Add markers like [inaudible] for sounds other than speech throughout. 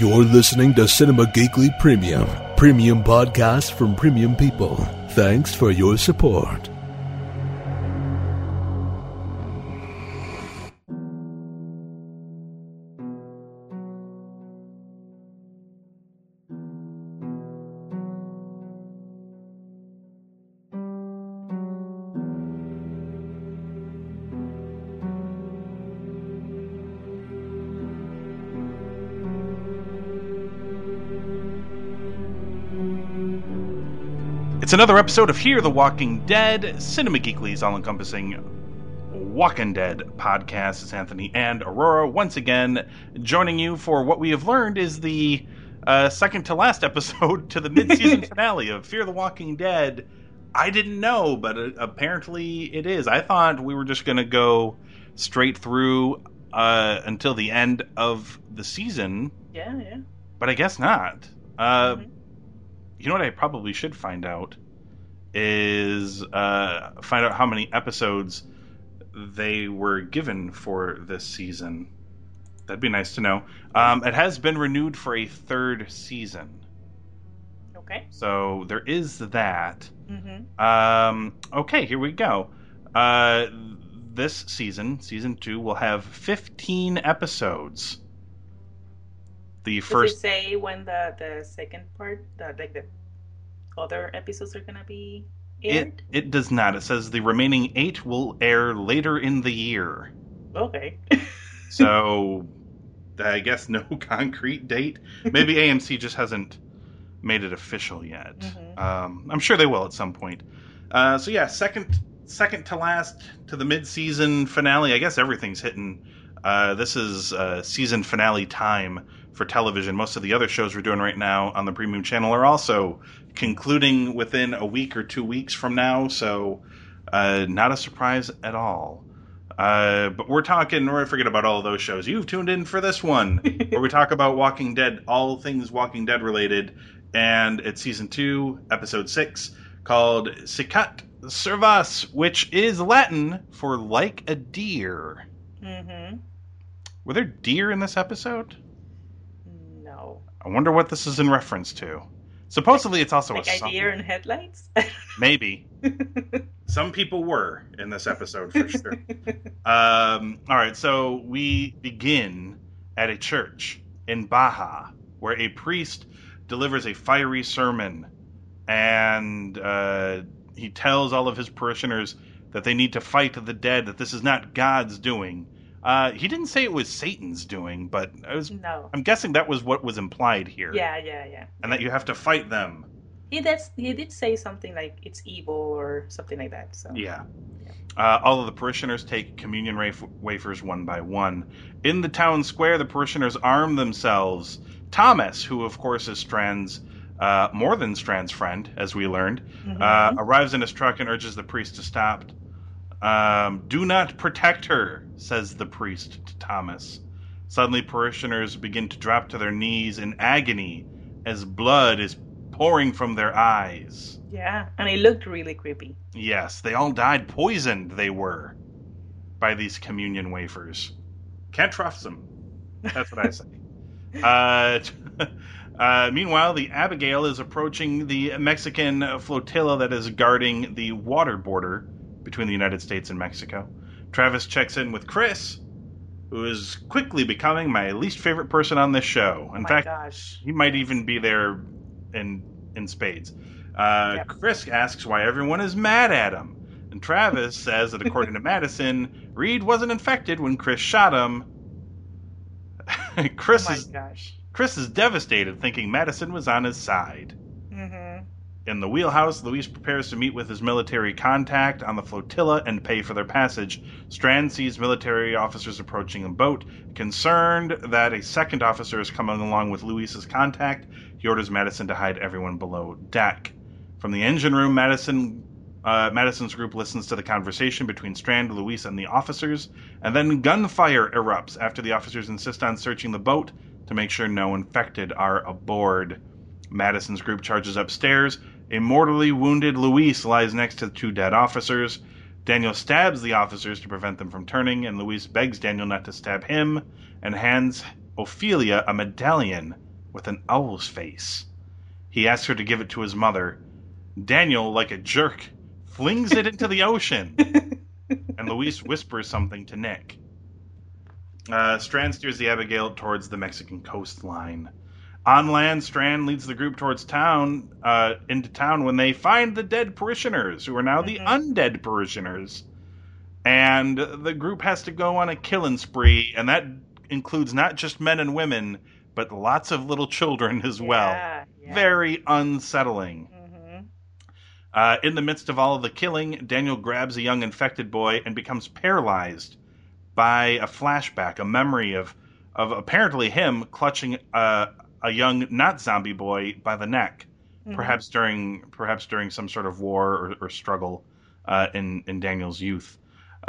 You're listening to Cinema Geekly Premium, premium podcast from premium people. Thanks for your support. It's another episode of Here the Walking Dead, Cinema Geekly's all encompassing Walking Dead podcast. It's Anthony and Aurora once again joining you for what we have learned is the uh, second to last [laughs] episode to the mid season [laughs] finale of Fear the Walking Dead. I didn't know, but uh, apparently it is. I thought we were just going to go straight through uh, until the end of the season, Yeah, yeah. but I guess not. Uh, Mhm. You know what I probably should find out is uh, find out how many episodes they were given for this season. That'd be nice to know. Um, it has been renewed for a third season, Okay. so there is that. Mm-hmm. Um, okay, here we go. Uh, this season, season two, will have 15 episodes. The Does first it say when the the second part, the like the other episodes are gonna be aired? It it does not. It says the remaining eight will air later in the year. Okay. [laughs] So I guess no [laughs] concrete date. Maybe AMC just hasn't made it official yet. Mhm. Um, I'm sure they will at some point. Uh, so yeah, second second to last to the mid season finale. I guess everything's hitting. Uh, this is uh, season finale time for television. Most of the other shows we're doing right now on the premium channel are also concluding within a week or two weeks from now. So uh, not a surprise at all. Uh, but we're talking, or forget about all of those shows. You've tuned in for this one, [laughs] where we talk about Walking Dead, all things Walking Dead related, and it's season two, episode six, called Sicut Cervus, which is Latin for like a deer. mm-hmm. Were there deer in this episode? No. I wonder what this is in reference to. Supposedly, it's also Like a song. idea and headlights. [laughs] Maybe some people were in this episode for sure. [laughs] Um, all right, so we begin at a church in Baja where a priest delivers a fiery sermon and uh, he tells all of his parishioners that they need to fight the dead, that this is not God's doing. Uh, he didn't say it was Satan's doing, but I was, no. I'm guessing that was what was implied here. Yeah, yeah, yeah. And that you have to fight them. He did. He did say something like it's evil or something like that. So. Yeah. Uh, all of the parishioners take communion waf- wafers one by one. In the town square, the parishioners arm themselves. Thomas, who of course is Strand's, uh, more than Strand's friend, as we learned, Mhm. uh, arrives in his truck and urges the priest to stop. Um, Do not protect her, says the priest to Thomas. Suddenly, parishioners begin to drop to their knees in agony as blood is pouring from their eyes. yeah, and it looked really creepy. Yes, they all died poisoned, they were, by these communion wafers. Can't trust them. That's what I say. [laughs] Uh, [laughs] uh, meanwhile, the Abigail is approaching the Mexican flotilla that is guarding the water border between the United States and Mexico. Travis checks in with Chris, who is quickly becoming my least favorite person on this show. In oh fact, gosh. he might even be there in in spades. Uh, Yep. Chris asks why everyone is mad at him, and Travis [laughs] says that according to Madison, Reed wasn't infected when Chris shot him. [laughs] Chris oh my is gosh. Chris is devastated, thinking Madison was on his side. In the wheelhouse, Luis prepares to meet with his military contact on the flotilla and pay for their passage. Strand sees military officers approaching a boat. Concerned that a second officer is coming along with Luis's contact, he orders Madison to hide everyone below deck. From the engine room, Madison uh, Madison's group listens to the conversation between Strand, Luis, and the officers, and then gunfire erupts after the officers insist on searching the boat to make sure no infected are aboard. Madison's group charges upstairs. A mortally wounded Luis lies next to the two dead officers. Daniel stabs the officers to prevent them from turning, and Luis begs Daniel not to stab him and hands Ophelia a medallion with an owl's face. He asks her to give it to his mother. Daniel, like a jerk, flings it into the [laughs] ocean, and Luis whispers something to Nick. Uh, Strand steers the Abigail towards the Mexican coastline. On land, Strand leads the group towards town, uh, into town when they find the dead parishioners, who are now the Mhm. undead parishioners. And the group has to go on a killing spree, and that includes not just men and women, but lots of little children as well. Yeah, yeah. Very unsettling. Mhm. Uh, in the midst of all of the killing, Daniel grabs a young infected boy and becomes paralyzed by a flashback, a memory of of apparently him clutching a, a young not zombie boy by the neck, Mhm. perhaps during perhaps during some sort of war or, or struggle uh, in in Daniel's youth.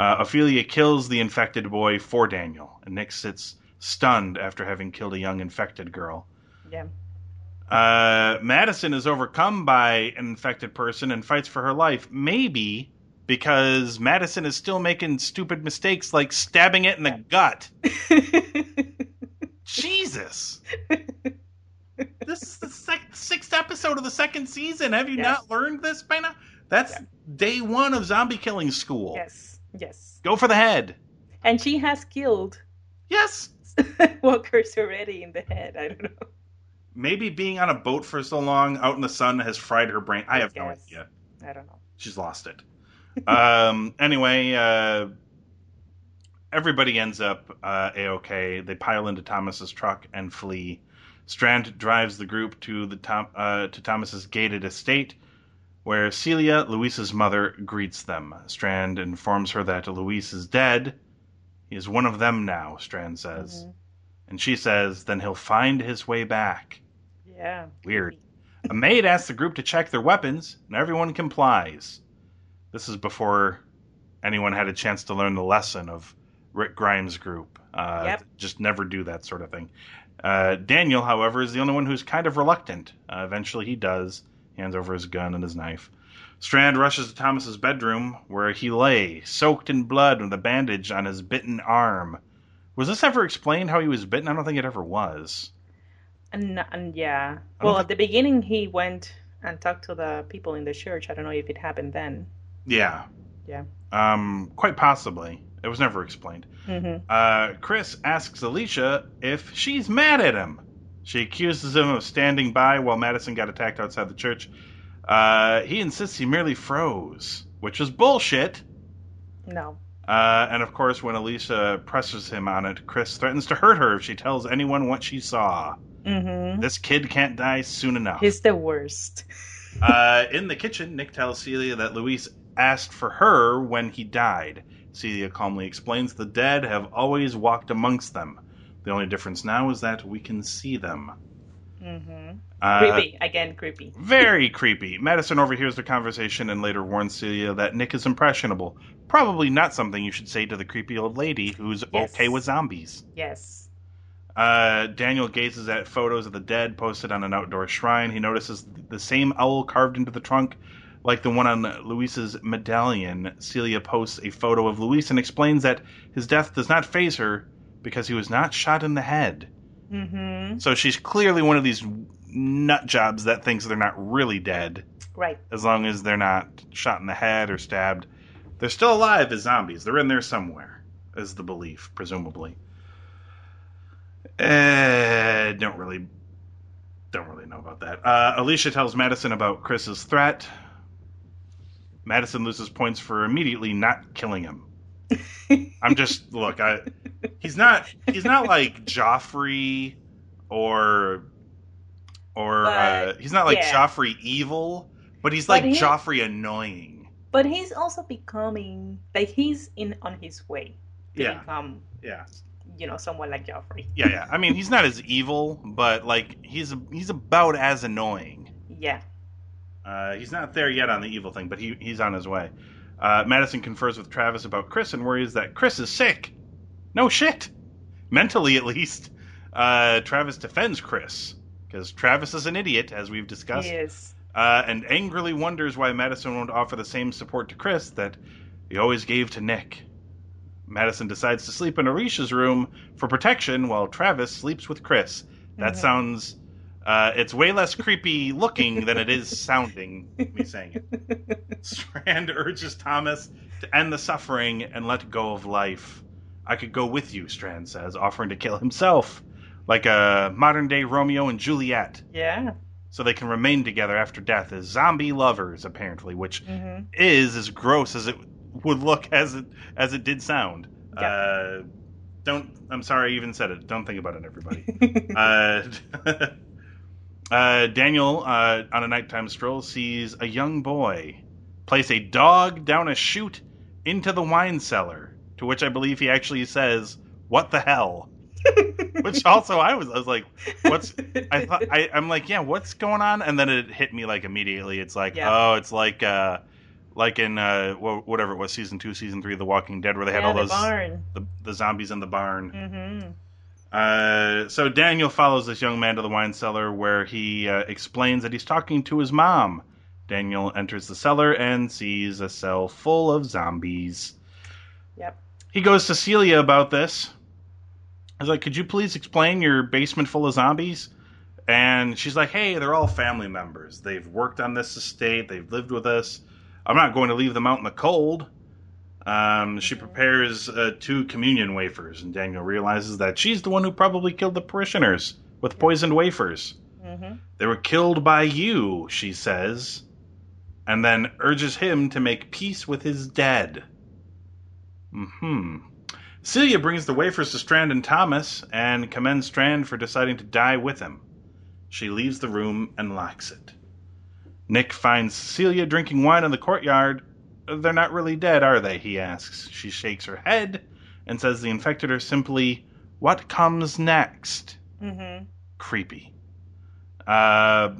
Uh, Ophelia kills the infected boy for Daniel, and Nick sits stunned after having killed a young infected girl. Yeah. Uh, Madison is overcome by an infected person and fights for her life. Maybe because Madison is still making stupid mistakes like stabbing it in the gut. [laughs] Jesus. [laughs] this is the sec- sixth episode of the second season. Have you Yes. not learned this by now? That's Yeah. day one of zombie killing school. yes. Yes. Go for the head. And she has killed Yes. [laughs] walkers already in the head. I don't know. Maybe being on a boat for so long out in the sun has fried her brain. I have no idea. I don't know. She's lost it. um, [laughs] anyway, uh, everybody ends up uh, a-okay. They pile into Thomas's truck and flee. Strand drives the group to the Tom, uh, to Thomas's gated estate, where Celia, Luis's mother, greets them. Strand informs her that Luis is dead. He is one of them now, Strand says. Mhm. And she says, then he'll find his way back. Yeah. Weird. A maid asks the group to check their weapons, and everyone complies. This is before anyone had a chance to learn the lesson of Rick Grimes' group. Uh, Yep. Just never do that sort of thing. Uh, Daniel, however, is the only one who's kind of reluctant. Uh, eventually, he does. Hands over his gun and his knife. Strand rushes to Thomas's bedroom, where he lay, soaked in blood with a bandage on his bitten arm. Was this ever explained how he was bitten? I don't think it ever was. And, and yeah. Well, at the beginning, he went and talked to the people in the church. I don't know if it happened then. Yeah. Yeah. Um, quite possibly. It was never explained. hmm Uh, Chris asks Alicia if she's mad at him. She accuses him of standing by while Madison got attacked outside the church. Uh, he insists he merely froze, which is bullshit. No. Uh, and of course, when Alicia presses him on it, Chris threatens to hurt her if she tells anyone what she saw. hmm This kid can't die soon enough. He's the worst. uh, in the kitchen, Nick tells Celia that Luis asked for her when he died. Celia calmly explains the dead have always walked amongst them. The only difference now is that we can see them. hmm Uh, creepy. Again, creepy. Very creepy. Madison overhears the conversation and later warns Celia that Nick is impressionable. Probably not something you should say to the creepy old lady who's Yes. okay with zombies. Yes. Uh, Daniel gazes at photos of the dead posted on an outdoor shrine. He notices the same owl carved into the trunk, like the one on Luis's medallion. Celia posts a photo of Luis and explains that his death does not phase her because he was not shot in the head. hmm So she's clearly one of these nut jobs that thinks they're not really dead, Right. as long as they're not shot in the head or stabbed. They're still alive as zombies. They're in there somewhere, is the belief, presumably. Uh, don't really, don't really know about that. Uh, Alicia tells Madison about Chris's threat. Madison loses points for immediately not killing him. [laughs] I'm just look. I he's not he's not like Joffrey or or uh, he's not like yeah. Joffrey evil, but he's But like he- Joffrey annoying. But he's also becoming like he's in on his way to Yeah, become, yeah, you know, someone like Joffrey. yeah, yeah. I mean, he's not as evil, but like he's he's about as annoying. Yeah. Uh, he's not there yet on the evil thing, but he he's on his way. Uh, Madison confers with Travis about Chris and worries that Chris is sick. No shit. Mentally, at least. Uh, Travis defends Chris because Travis is an idiot, as we've discussed, He is. uh, and angrily wonders why Madison won't offer the same support to Chris that he always gave to Nick. Madison decides to sleep in Alicia's room for protection while Travis sleeps with Chris. That Mhm. sounds Uh, it's way less creepy looking than it is sounding. Me saying it. [laughs] Strand urges Thomas to end the suffering and let go of life. I could go with you, Strand says, offering to kill himself, like a modern day Romeo and Juliet, Yeah. so they can remain together after death as zombie lovers, apparently, which hmm is as gross as it would look as it as it did sound. Yeah. Uh, don't. I'm sorry, I even said it. Don't think about it, everybody. [laughs] uh, [laughs] uh, Daniel, uh, on a nighttime stroll, sees a young boy place a dog down a chute into the wine cellar. To which I believe he actually says, "What the hell?" [laughs] Which also I was I was like, "What's?" I thought I, I'm like, "Yeah, what's going on?" And then it hit me like immediately. It's like, Yeah. oh, it's like uh, like in uh, whatever it was, season two, season three of The Walking Dead, where they had yeah, all the those barn. the, the zombies in the barn. hmm Uh, so Daniel follows this young man to the wine cellar where he uh, explains that he's talking to his mom. Daniel enters the cellar and sees a cell full of zombies. Yep. He goes to Celia about this. He's like, "Could you please explain your basement full of zombies?" And she's like, "Hey, they're all family members. They've worked on this estate. They've lived with us. I'm not going to leave them out in the cold." Um, she prepares uh, two communion wafers, and Daniel realizes that she's the one who probably killed the parishioners with poisoned wafers. hmm They were killed by you, she says, and then urges him to make peace with his dead. Hmm. Celia brings the wafers to Strand and Thomas and commends Strand for deciding to die with him. She leaves the room and locks it. Nick finds Celia drinking wine in the courtyard. They're not really dead, are they? he asks. She shakes her head and says the infected are simply, What comes next? hmm creepy. Uh,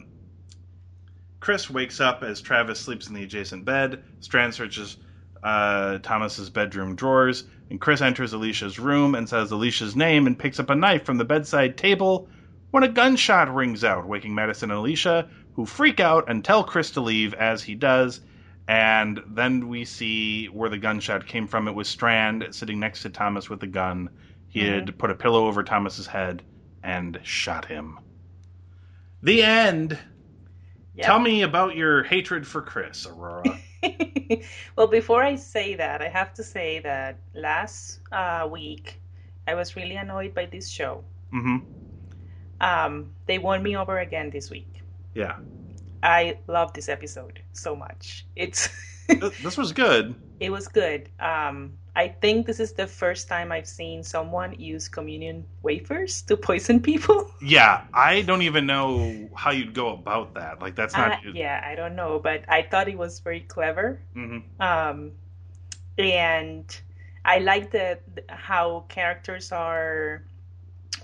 Chris wakes up as Travis sleeps in the adjacent bed. Strand searches uh, Thomas's bedroom drawers, and Chris enters Alicia's room and says Alicia's name and picks up a knife from the bedside table when a gunshot rings out, waking Madison and Alicia, who freak out and tell Chris to leave as he does. And then we see where the gunshot came from. It was Strand sitting next to Thomas with a gun. He had put a pillow over Thomas's head and shot him. The end. Yep. Tell me about your hatred for Chris, Aurora. [laughs] [laughs] well, before I say that, I have to say that last uh, week I was really annoyed by this show. hmm Um, they won me over again this week. Yeah. I love this episode so much. It's this was good. [laughs] it was good. Um, I think this is the first time I've seen someone use communion wafers to poison people. [laughs] Yeah, I don't even know how you'd go about that. Like, that's Uh, not. yeah, I don't know, but I thought it was very clever. hmm um, and I like the how characters are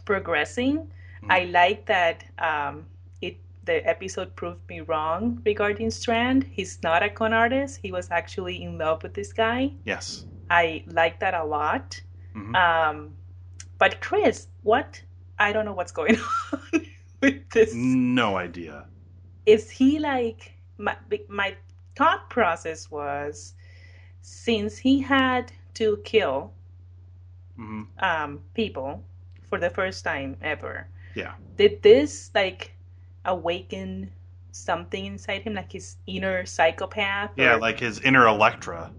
progressing. Mhm. I like that um, the episode proved me wrong regarding Strand. He's not a con artist. He was actually in love with this guy. Yes. I like that a lot. hmm Um, but Chris, what? I don't know what's going [laughs] on with this. no idea. is he like my my thought process was since he had to kill hmm um, people for the first time ever Yeah. did this like awaken something inside him like his inner psychopath Yeah, or- like his inner Electra,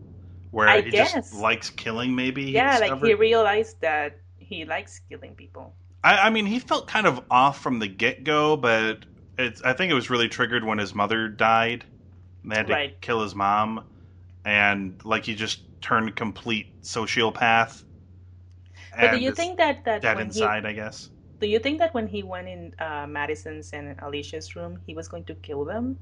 where I he guess. just likes killing, maybe. he yeah like he realized that he likes killing people I, I mean, he felt kind of off from the get go, but it's. I think it was really triggered when his mother died. They had to Right. kill his mom, and like he just turned complete sociopath. but do you think that that inside? I guess. Do you think that when he went in uh, madison's and alicia's room he was going to kill them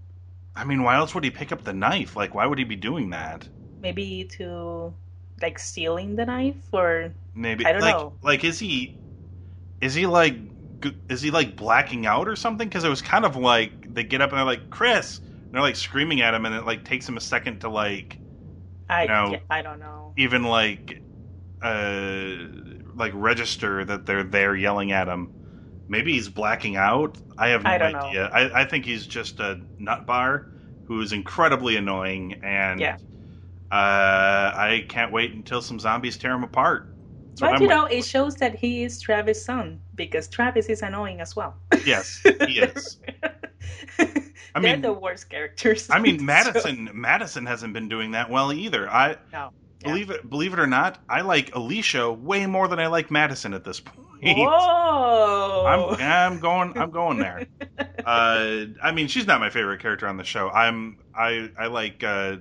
I mean, why else would he pick up the knife? Like, why would he be doing that? maybe to like stealing the knife or Maybe I don't like know. like is he is he like is he like blacking out or something? Because it was kind of like they get up and they're like Chris, and they're like screaming at him, and it like takes him a second to like I No. yeah, I don't know. even like uh like register that they're there yelling at him. Maybe he's blacking out. I have no I don't know. idea. I, I think he's just a nut bar who is incredibly annoying, and Yeah. uh, I can't wait until some zombies tear him apart. So but you know, it shows that he is Travis' son because Travis is annoying as well. Yes, [laughs] he is. [laughs] I They're mean, the worst characters. I [laughs] mean, So- Madison. Madison hasn't been doing that well either. I No. Yeah. believe it. Believe it or not, I like Alicia way more than I like Madison at this [laughs] point. Whoa! I'm I'm going I'm going there. [laughs] uh, I mean, she's not my favorite character on the show. I'm I I like uh,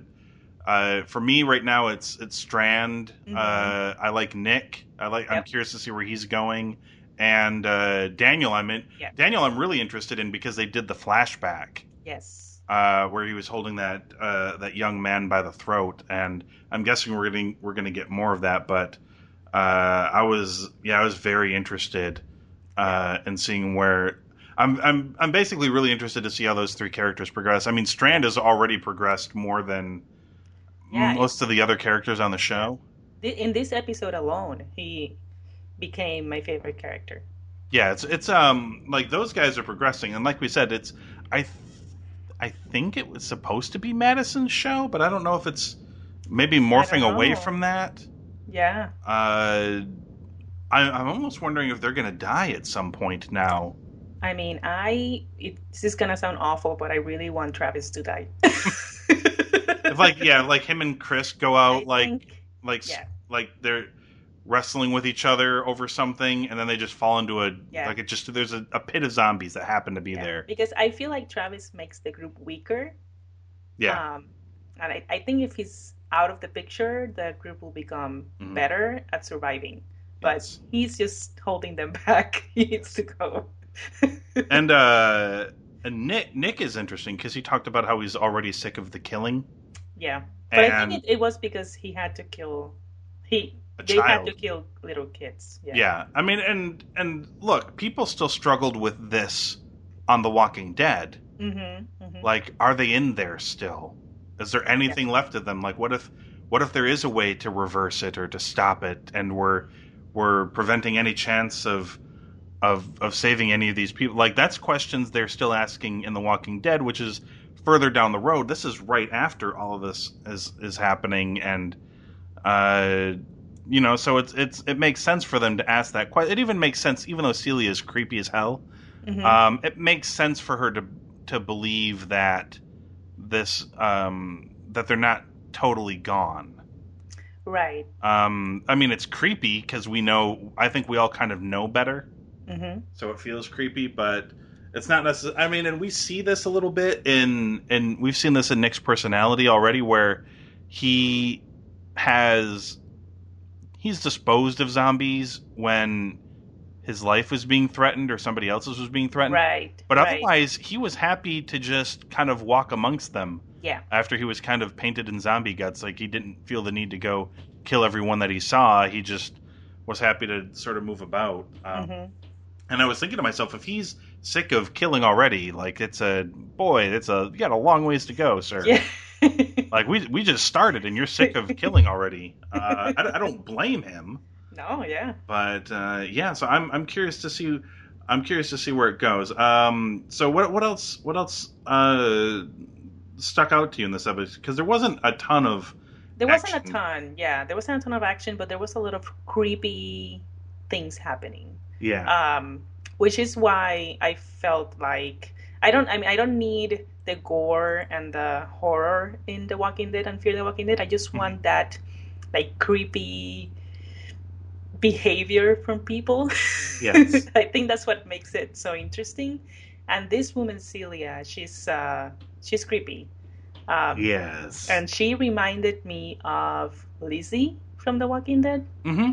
uh, for me right now it's it's Strand. Mhm. Uh, I like Nick. I like I'm curious to see where he's going. And uh, Daniel, I'm in. Yeah. Daniel, I'm really interested in because they did the flashback yes. Uh, where he was holding that uh, that young man by the throat, and I'm guessing we're getting we're going to get more of that. But uh, I was yeah, I was very interested uh, in seeing where. I'm I'm I'm basically really interested to see how those three characters progress. I mean, Strand has already progressed more than Yeah, most of the other characters on the show. In this episode alone, he became my favorite character. Yeah, it's it's um like those guys are progressing, and like we said, it's I th- I think it was supposed to be Madison's show, but I don't know if it's maybe morphing away from that. Yeah. Uh, I, I'm almost wondering if they're gonna die at some point now. I mean, I it, this is gonna sound awful, but I really want Travis to die. [laughs] If like yeah, like him and Chris go out I like think- like yeah. like they're wrestling with each other over something, and then they just fall into a Yeah. like it just there's a, a pit of zombies that happen to be yeah, there. because I feel like Travis makes the group weaker. Yeah, Um, and I, I think if he's out of the picture, the group will become Mhm. better at surviving. But Yes. he's just holding them [laughs] back. he needs to go. [laughs] and uh and Nick Nick is interesting because he talked about how he's already sick of the killing. yeah, but I think it, it was because he had to kill. He a they had to kill little kids. Yeah. Yeah. I mean, and and look, people still struggled with this on The Walking Dead. Mm-hmm, mm-hmm. Like, are they in there still? Is there anything left of them? Like, what if what if there is a way to reverse it or to stop it, and we're we're preventing any chance of of of saving any of these people? Like, that's questions they're still asking in The Walking Dead, which is further down the road. This is right after all of this is is happening, and uh, you know, so it's it's it makes sense for them to ask that question. It even makes sense, even though Celia is creepy as hell. Mhm. Um, it makes sense for her to to believe that this um, that they're not totally gone. right. Um, I mean, it's creepy because we know. I think we all kind of know better, Mm-hmm. so it feels creepy, but it's not necessarily. I mean, and we see this a little bit in, and we've seen this in Nick's personality already, where he has he's disposed of zombies when his life was being threatened or somebody else's was being threatened. Right. But right. otherwise, he was happy to just kind of walk amongst them yeah. after he was kind of painted in zombie guts. Like he didn't feel the need to go kill everyone that he saw. He just was happy to sort of move about. Um, Mm-hmm. And I was thinking to myself, if he's sick of killing already, like it's a boy, it's a you got a long ways to go, sir. Yeah. [laughs] Like we we just started, and you're sick of killing already. Uh, I, I don't blame him. no. Yeah. but uh, yeah, so I'm I'm curious to see I'm curious to see where it goes. Um, so what what else what else uh, stuck out to you in this episode? Because there wasn't a ton of There wasn't action. a ton. Yeah, there wasn't a ton of action, but there was a lot of creepy things happening. yeah um, which is why I felt like I don't. I mean, I don't need the gore and the horror in The Walking Dead and Fear the Walking Dead. I just Mm-hmm. want that like creepy behavior from people. Yes. [laughs] I think that's what makes it so interesting. And this woman Celia, she's uh, she's creepy. Um, yes and she reminded me of Lizzie from The Walking Dead hmm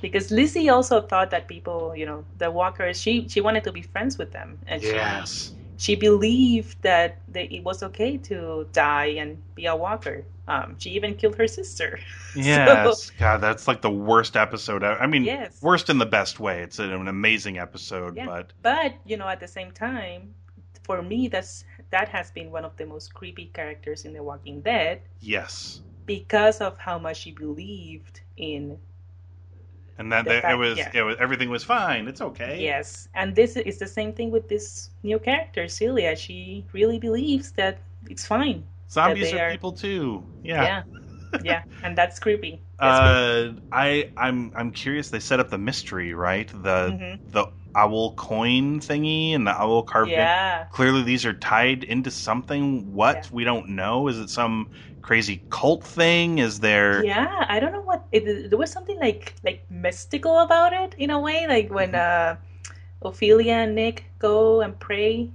because Lizzie also thought that people, you know, the walkers, she she wanted to be friends with them, and yes she she believed that they, it was okay to die and be a walker. Um, she even killed her sister. [laughs] yes God that's like the worst episode I I mean Yes. worst in the best way it's an amazing episode Yeah. but But you know, at the same time, for me, that's that has been one of the most creepy characters in The Walking Dead yes because of how much she believed in and that, The it was yeah. it was everything was fine it's okay Yes, and this is the same thing with this new character, Celia. She really believes that it's fine. zombies are are- people too Yeah, yeah, yeah. and [laughs] that's creepy. Uh, I I'm I'm curious. They set up the mystery, right? The Mhm. the owl coin thingy and the owl carved. in. Yeah. Clearly, these are tied into something. What Yeah. we don't know. Is it some crazy cult thing? Is there? Yeah, I don't know what it, there was something like like mystical about it in a way, like when Mm-hmm. uh, Ophelia and Nick go and pray,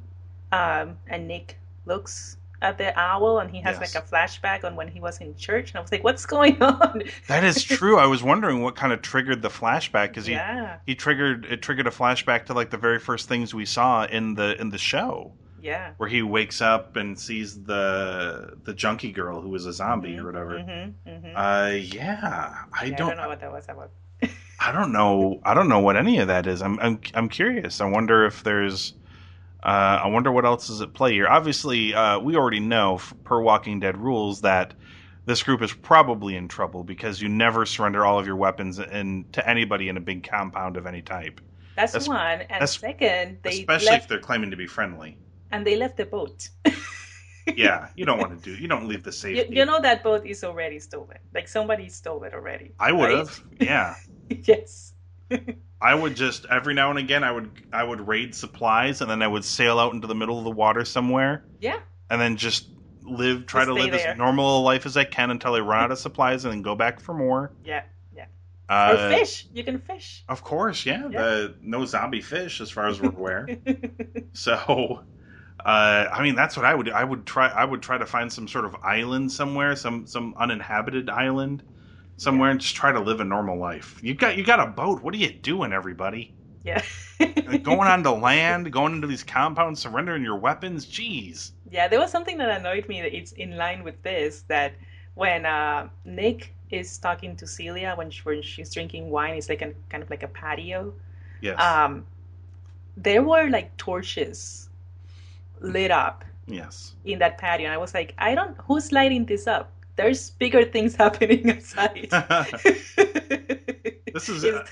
um, and Nick looks at the owl and he has Yes. like a flashback on when he was in church, and I was like, "What's going [laughs] on?" That is true. I was wondering what kind of triggered the flashback because he Yeah, he triggered it triggered a flashback to like the very first things we saw in the in the show yeah. where he wakes up and sees the the junkie girl who was a zombie or whatever. Mm-hmm, mm-hmm. Uh, yeah, I Yeah, don't, don't know what that was about. [laughs] I don't know, I don't know what any of that is. I'm, I'm, I'm curious. I wonder if there's, uh, I wonder what else is at play here. Obviously, uh, we already know f- per Walking Dead rules that this group is probably in trouble because you never surrender all of your weapons in, to anybody in a big compound of any type, That's That's- one, and that's- second, they especially if they're claiming to be friendly. And they left the boat. [laughs] Yeah, you don't want to do. You don't leave the You, safety. you know that boat is already stolen. Like somebody stole it already. I would right? have. Yeah. [laughs] yes. [laughs] I would just every now and again I would I would raid supplies and then I would sail out into the middle of the water somewhere Yeah. and then just live try Just to live there. as normal a life as I can until I run out of supplies and then go back for more. Yeah. Yeah. Uh, or fish. You can fish. Of course, yeah. Yeah. The no zombie fish as far as we're aware. so uh, I mean that's what I would do. I would try I would try to find some sort of island somewhere, some some uninhabited island somewhere and just try to live a normal life. You got you got a boat. What are you doing everybody? yeah. Going onto land, going into these compounds, surrendering your weapons. Jeez. yeah, there was something that annoyed me that it's in line with this that when uh, Nick is talking to Celia when, she, when she's drinking wine, it's like a kind of like a patio. Yes. Um, there were like torches lit up yes. in that patio, and I was like, I don't. Who's lighting this up? There's bigger things [laughs] happening outside. [laughs] This is- It's-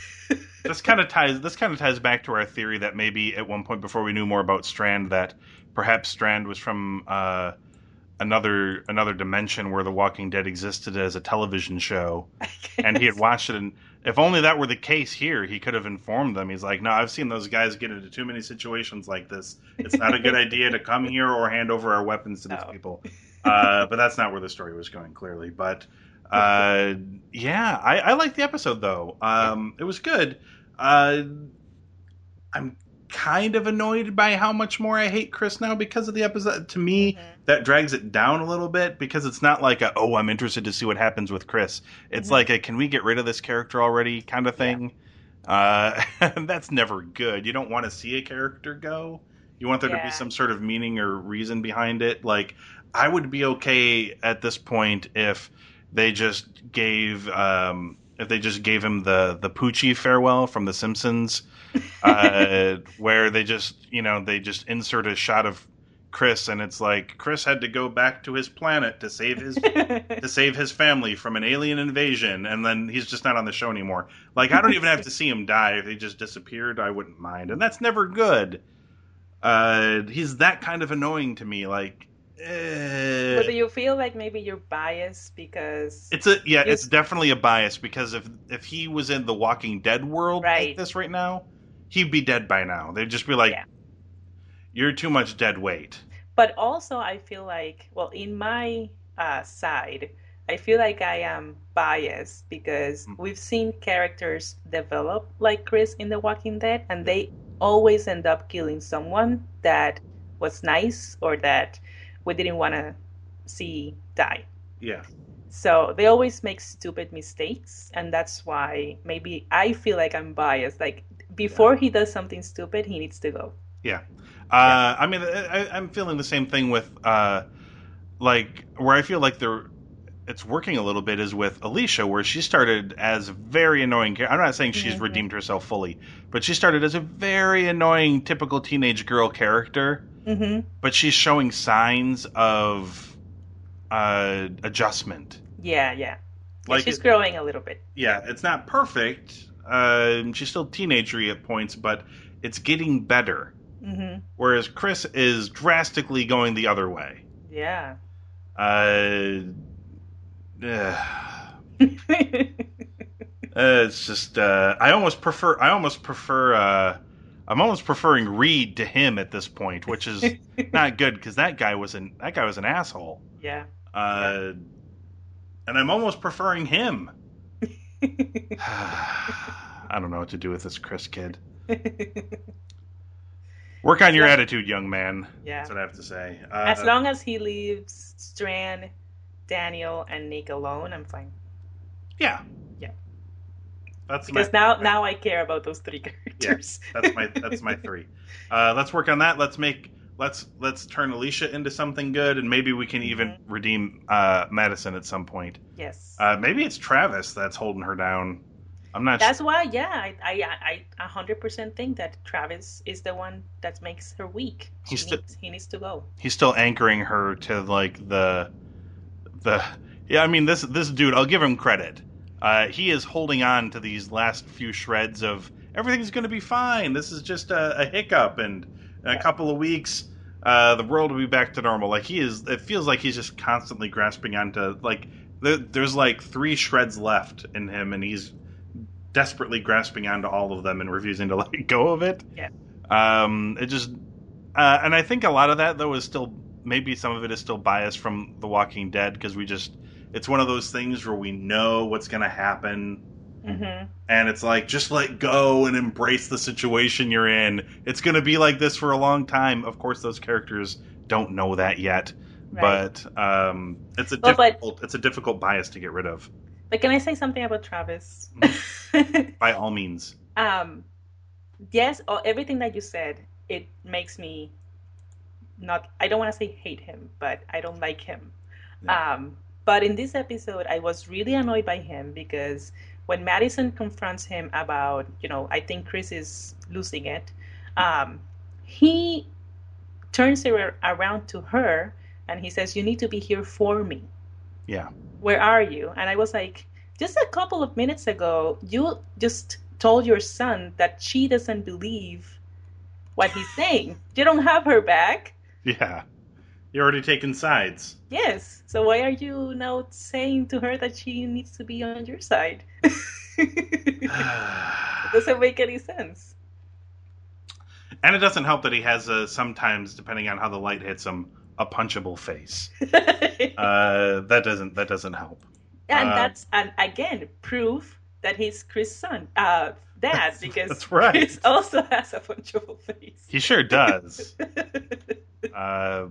this kind of ties. This kind of ties back to our theory that maybe at one point before we knew more about Strand, that perhaps Strand was from uh, another another dimension where The Walking Dead existed as a television show, [laughs] and he had watched it. And if only that were the case here, he could have informed them. He's like, "No, I've seen those guys get into too many situations like this. It's not a good [laughs] idea to come here or hand over our weapons to these No. people." Uh, but that's not where the story was going, clearly. But uh, yeah, I, I like the episode though. Um, it was good. Uh, I'm kind of annoyed by how much more I hate Chris now because of the episode. To me, Mhm. that drags it down a little bit because it's not like a oh I'm interested to see what happens with Chris. It's Mhm. like a can we get rid of this character already kind of thing. Uh, [laughs] that's never good. You don't want to see a character go. You want there to be some sort of meaning or reason behind it. Like I would be okay at this point if they just gave um, if they just gave him the the Poochie farewell from The Simpsons, uh, [laughs] where they just you know they just insert a shot of Chris and it's like Chris had to go back to his planet to save his to [laughs] save his family from an alien invasion, and then he's just not on the show anymore. Like I don't even have to see him die if he just disappeared. I wouldn't mind, and that's never good. Uh, he's that kind of annoying to me. Like, But do you feel like maybe you're biased because it's a yeah, it's definitely a bias because if if he was in the Walking Dead world like Right. this right now, he'd be dead by now. They'd just be like, Yeah. "You're too much dead weight." But also, I feel like, well, in my uh, side, I feel like I am biased because Mm. we've seen characters develop like Chris in The Walking Dead, and they always end up killing someone that was nice or that we didn't want to see die. Yeah, So they always make stupid mistakes, and that's why maybe I feel like I'm biased. Like, before he does something stupid, he needs to go. Yeah. Uh, I mean, I, I'm feeling the same thing with, uh, like, where I feel like they're, it's working a little bit is with Alicia, where she started as a very annoying. I'm not saying she's Mhm. redeemed herself fully, but she started as a very annoying, typical teenage girl character. hmm But she's showing signs of uh, adjustment. Yeah, yeah. Yeah, Like she's it- growing a little bit. Yeah, it's not perfect. Uh, she's still teenagery at points, but it's getting better. hmm Whereas Chris is drastically going the other way. Yeah. Uh, ugh. [laughs] Uh, it's just uh, I almost prefer I almost prefer uh, I'm almost preferring Reed to him at this point, which is [laughs] not good because that guy was an that guy was an asshole. Yeah. Uh, and I'm almost preferring him. [sighs] I don't know what to do with this Chris kid. [laughs] Work on your Yeah. attitude, young man. Yeah. That's what I have to say. Uh, As long as he leaves Strand, Daniel, and Nick alone, I'm fine. yeah, Yeah. That's Because my, now, my- now I care about those three [laughs] characters. that's my that's my three. [laughs] Uh, let's work on that. Let's make let's let's turn Alicia into something good, and maybe we can even Mm-hmm. redeem uh, Madison at some point. yes. Uh, maybe it's Travis that's holding her down. I'm not. That's why, yeah, I, I, I, hundred percent think that Travis is the one that makes her weak. He's the- needs, he needs to go. he's still anchoring her to like the the yeah i mean this this dude i'll give him credit. Uh he is holding on to these last few shreds of everything's gonna be fine. This is just a, a hiccup and in a couple of weeks uh the world will be back to normal. Like he is it feels like he's just constantly grasping onto like there, there's like three shreds left in him and he's desperately grasping onto all of them and refusing to [laughs] let go of it. Yeah. um it just uh, and I think a lot of that though is still maybe some of it is still biased from The Walking Dead because we just it's one of those things where we know what's going to happen hmm and it's like just let go and embrace the situation you're in. It's going to be like this for a long time. Of course those characters don't know that yet. Right. But um, it's a Well, but- difficult it's a difficult bias to get rid of But can I say something about Travis? [laughs] by all means. um, yes, all, everything that you said, it makes me not. I don't want to say hate him, but I don't like him. Yeah. Um, but in this episode, I was really annoyed by him because when Madison confronts him about, you know, I think Chris is losing it, um, he turns it around to her and he says, "You need to be here for me." Yeah. where are you? And I was like, just a couple of minutes ago, you just told your son that she doesn't believe what he's saying. You don't have her back. Yeah. You're already taking sides. Yes. So why are you now saying to her that she needs to be on your side? [sighs] doesn't make any sense. And it doesn't help that he has a sometimes, depending on how the light hits him, a punchable face. [laughs] Uh, that doesn't that doesn't help. and uh, that's and again proof that he's Chris' son, uh, dad, because that's right. Chris also has a punchable face. He sure does. [laughs] uh,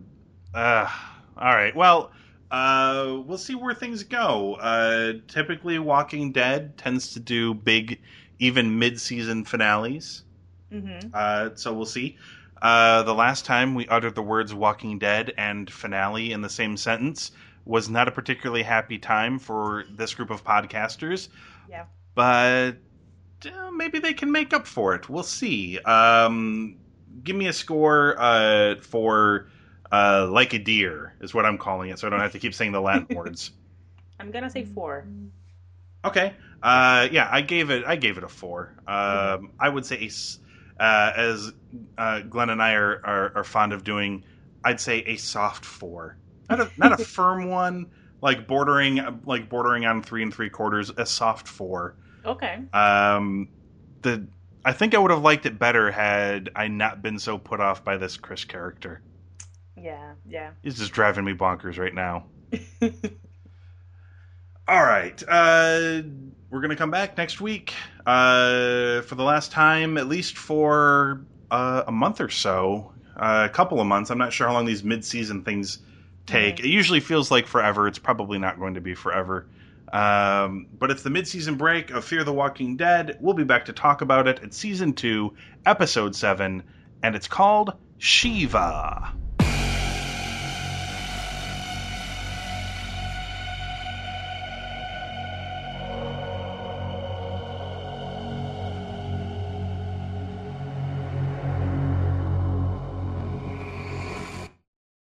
uh, all right. Well, uh, we'll see where things go. Uh, typically, Walking Dead tends to do big, even mid-season finales. hmm Uh, so we'll see. Uh, the last time we uttered the words Walking Dead and finale in the same sentence was not a particularly happy time for this group of podcasters. Yeah. But uh, maybe they can make up for it. We'll see. Um, give me a score uh, for uh, Like a Deer, is what I'm calling it, so I don't have to keep saying the Latin [laughs] words. I'm gonna say four. Okay. Uh, yeah, I gave it. I gave it a four. Um, I would say, a uh, as uh, Glenn and I are, are are fond of doing, I'd say a soft four, not a not a [laughs] firm one, like bordering like bordering on three and three quarters. A soft four. Okay. Um, the I think I would have liked it better had I not been so put off by this Chris character. Yeah, yeah. He's just driving me bonkers right now. [laughs] All right. Uh, we're going to come back next week uh, for the last time, at least for uh, a month or so, uh, a couple of months. I'm not sure how long these mid-season things take. It usually feels like forever. It's probably not going to be forever. Um, but it's the mid-season break of Fear the Walking Dead. We'll be back to talk about it at season two, episode seven, and it's called Shiva.